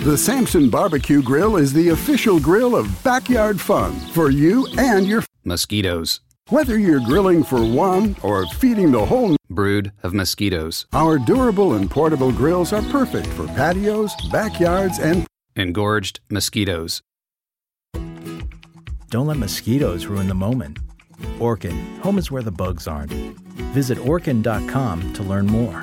The Samson Barbecue Grill is the official grill of backyard fun for you and your Mosquitoes. whether you're grilling for one or feeding the whole Brood of mosquitoes. our durable and portable grills are perfect for patios, backyards, and Engorged mosquitoes. Don't let mosquitoes ruin the moment. Orkin, home is where the bugs aren't. Visit orkin.com to learn more.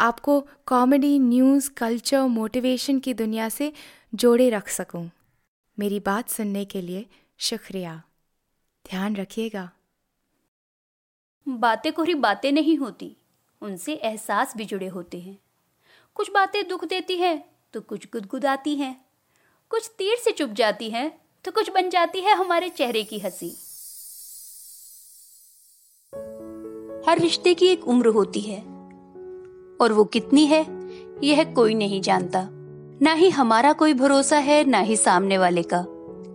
आपको comedy news culture motivation की दुनिया से जोड़े रख सकूँ। मेरी बात सुनने के लिए शुक्रिया। ध्यान रखिएगा। बातें कोरी बातें नहीं होती, उनसे एहसास भी जुड़े होते हैं। कुछ बातें दुख देती हैं तो कुछ गुदगुदाती हैं। कुछ तीर से चुप जाती हैं तो कुछ बन जाती है हमारे चेहरे की हँसी। हर रिश्ते की एक उम्र होती है। और वो कितनी है, यह कोई नहीं जानता। ना ही हमारा कोई भरोसा है, ना ही सामने वाले का।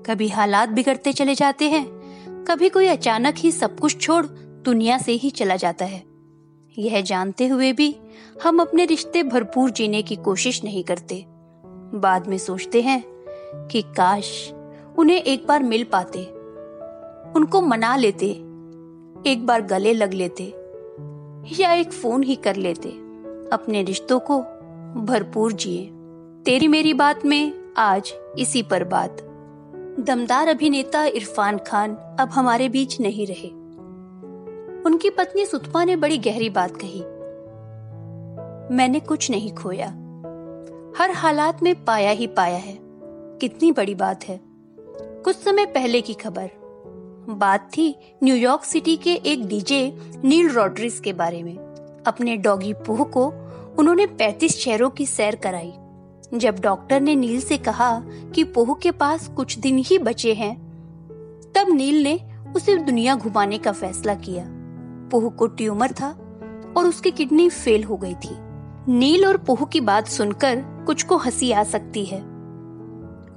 कभी हालात बिगड़ते चले जाते हैं, कभी कोई अचानक ही सब कुछ छोड़ दुनिया से ही चला जाता है। यह जानते हुए भी हम अपने रिश्ते भरपूर जीने की कोशिश नहीं करते। बाद में सोचते हैं कि काश उन्हें एक बार मिल पाते, उनको मना लेते, एक बार गले लग लेते, या एक फ़ोन ही कर लेते। अपने रिश्तों को भरपूर जिए। तेरी मेरी बात में आज इसी पर बात। दमदार अभिनेता इरफान खान अब हमारे बीच नहीं रहे। उनकी पत्नी सुतपा ने बड़ी गहरी बात कही। मैंने कुछ नहीं खोया। हर हालात में पाया ही पाया है। कितनी बड़ी बात है। कुछ समय पहले की खबर। बात थी न्यूयॉर्क सिटी के एक डीजे नील रॉड्रिस के बारे में। अपने डॉगी पोह को उन्होंने 35 शहरों की सैर कराई। जब डॉक्टर ने नील से कहा कि पोह के पास कुछ दिन ही बचे हैं, तब नील ने उसे दुनिया घुमाने का फैसला किया। पोह को ट्यूमर था और उसकी किडनी फेल हो गई थी। नील और पोह की बात सुनकर कुछ को हँसी आ सकती है।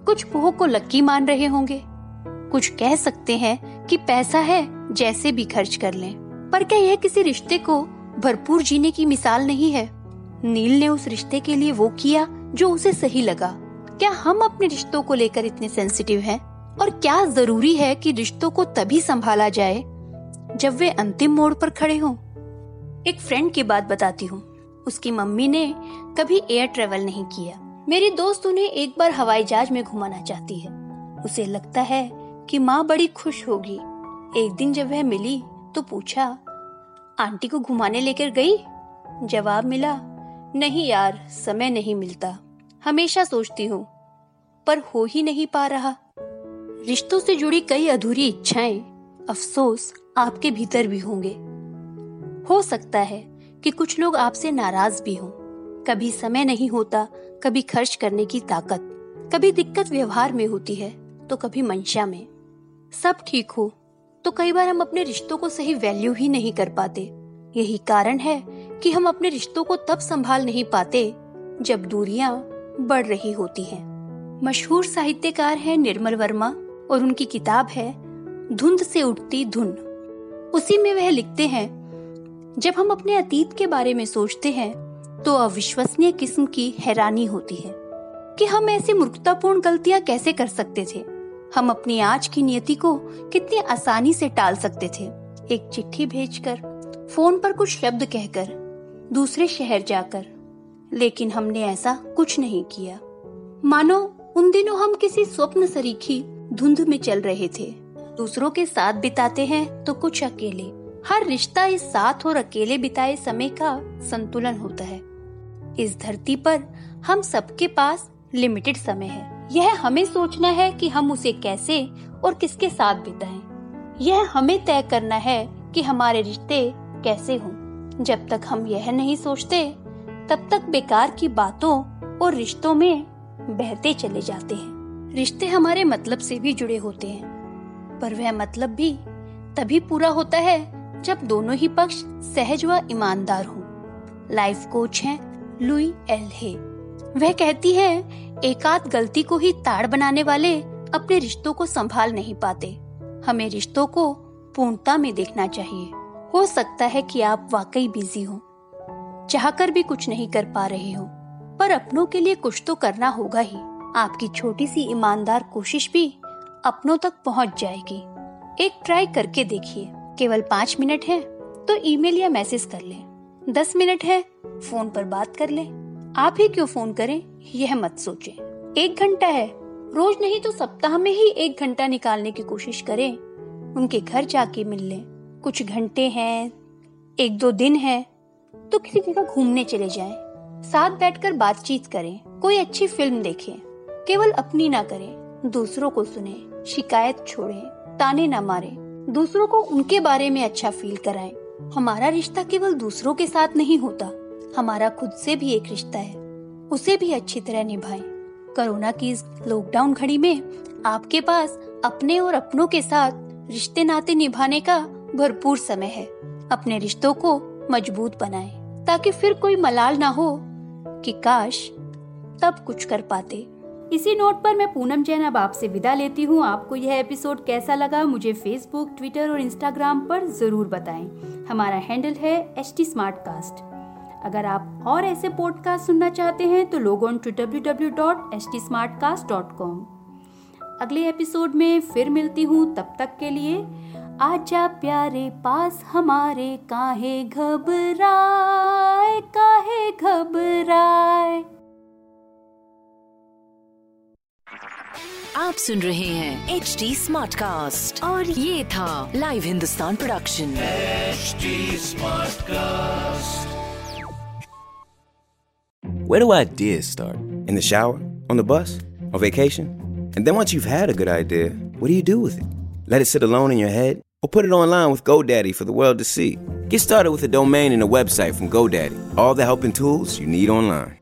कुछ पोह को लक्की मान रहे होंगे। कुछ कह सकते हैं कि पैसा है जैसे भी खर्च कर लें। पर क्या यह किसी रिश्ते को भरपूर जीने की मिसाल नहीं है। नील ने उस रिश्ते के लिए वो किया जो उसे सही लगा। क्या हम अपने रिश्तों को लेकर इतने सेंसिटिव हैं? और क्या ज़रूरी है कि रिश्तों को तभी संभाला जाए जब वे अंतिम मोड़ पर खड़े हों? एक फ्रेंड की बात बताती हूँ। उसकी मम्मी ने कभी एयर ट्रेवल नहीं किया। मेरी दोस्त उन्हें एक बार हवाई जहाज़ में घुमाना चाहती है। उसे लगता है कि माँ बड़ी खुश होगी। एक दिन जब वह मिली तो पूछा आंटी को घुमाने लेकर गई? जवाब मिला, नहीं यार, समय नहीं मिलता। हमेशा सोचती हूँ, पर हो ही नहीं पा रहा। रिश्तों से जुड़ी कई अधूरी इच्छाएँ, अफसोस आपके भीतर भी होंगे। हो सकता है कि कुछ लोग आपसे नाराज़ भी हों। कभी समय नहीं होता, कभी खर्च करने की ताकत, कभी दिक्कत व्यवहार में होती है तो कभी मंशा में। सब ठीक हो तो कई बार हम अपने रिश्तों को सही वैल्यू ही नहीं कर पाते। यही कारण है कि हम अपने रिश्तों को तब संभाल नहीं पाते जब दूरियाँ बढ़ रही होती हैं। मशहूर साहित्यकार है निर्मल वर्मा और उनकी किताब है धुंध से उठती धुन। उसी में वह लिखते हैं, जब हम अपने अतीत के बारे में सोचते हैं तो अविश्वसनीय किस्म की हैरानी होती है कि हम ऐसी मूर्खतापूर्ण गलतियाँ कैसे कर सकते थे? हम अपनी आज की नियति को कितनी आसानी से टाल सकते थे। एक चिट्ठी भेजकर, फ़ोन पर कुछ शब्द कहकर, दूसरे शहर जाकर। लेकिन हमने ऐसा कुछ नहीं किया। मानो, उन दिनों हम किसी स्वप्न सरीखी धुंध में चल रहे थे। दूसरों के साथ बिताते हैं तो कुछ अकेले। हर रिश्ता इस साथ और अकेले बिताए समय का संतुलन होता है। इस धरती पर हम सबके पास लिमिटेड समय है। यह हमें सोचना है कि हम उसे कैसे और किसके साथ बिताएँ। यह हमें तय करना है कि हमारे रिश्ते कैसे हों। जब तक हम यह नहीं सोचते, तब तक बेकार की बातों और रिश्तों में बहते चले जाते हैं रिश्ते हमारे मतलब से भी जुड़े होते हैं, पर वह मतलब भी तभी पूरा होता है जब दोनों ही पक्ष सहज व ईमानदार हों। लाइफ कोच हैं लुई एल हे वह कहती है, एकाध गलती को ही ताड़ बनाने वाले अपने रिश्तों को संभाल नहीं पाते। हमें रिश्तों को पूर्णता में देखना चाहिए। हो सकता है कि आप वाकई बिज़ी हो, चाहकर भी कुछ नहीं कर पा रहे हो, पर अपनों के लिए कुछ तो करना होगा ही। आपकी छोटी सी ईमानदार कोशिश भी अपनों तक पहुँच जाएगी। एक ट्राई करके देखिए। केवल पाँच मिनट है तो ईमेल या मैसेज कर लें। दस मिनट है, फ़ोन पर बात कर लें। आप ही क्यों फ़ोन करें? यह मत सोचें। एक घंटा है। रोज नहीं तो सप्ताह में ही एक घंटा निकालने की कोशिश करें। उनके घर जाके मिल लें। कुछ घंटे हैं एक दो दिन है तो किसी जगह घूमने चले जाएँ, साथ बैठकर बातचीत करें। कोई अच्छी फ़िल्म देखें। केवल अपनी ना करें। दूसरों को सुने। शिकायत छोड़ें। ताने ना मारे। दूसरों को उनके बारे में अच्छा फील कराएँ। हमारा रिश्ता केवल दूसरों के साथ नहीं होता। हमारा खुद से भी एक रिश्ता है। उसे भी अच्छी तरह निभाएँ। कोरोना की इस लॉकडाउन घड़ी में आपके पास अपने और अपनों के साथ रिश्ते नाते निभाने का भरपूर समय है। अपने रिश्तों को मज़बूत बनाएँ, ताकि फिर कोई मलाल ना हो कि काश तब कुछ कर पाते। इसी नोट पर मैं पूनम जैन अब आपसे विदा लेती हूँ। आपको यह एपिसोड कैसा लगा, मुझे फेसबुक ट्विटर और इंस्टाग्राम पर ज़रूर बताएँ। हमारा हैंडल है एच टी अगर आप और ऐसे पॉडकास्ट सुनना चाहते हैं तो log on to W W dot H T smart cast dot com अगले एपिसोड में फिर मिलती हूँ तब तक के लिए आजा प्यारे पास हमारे काहे घबराए काहे घबराए। आप सुन रहे हैं एच डी स्मार्ट कास्ट और ये था live Hindustan production H smart cast Where do ideas start? In the shower? On the bus? On vacation? And then once you've had a good idea, what do you do with it? Let it sit alone in your head? Or put it online with GoDaddy for the world to see? Get started with a domain and a website from GoDaddy. All the help and tools you need online.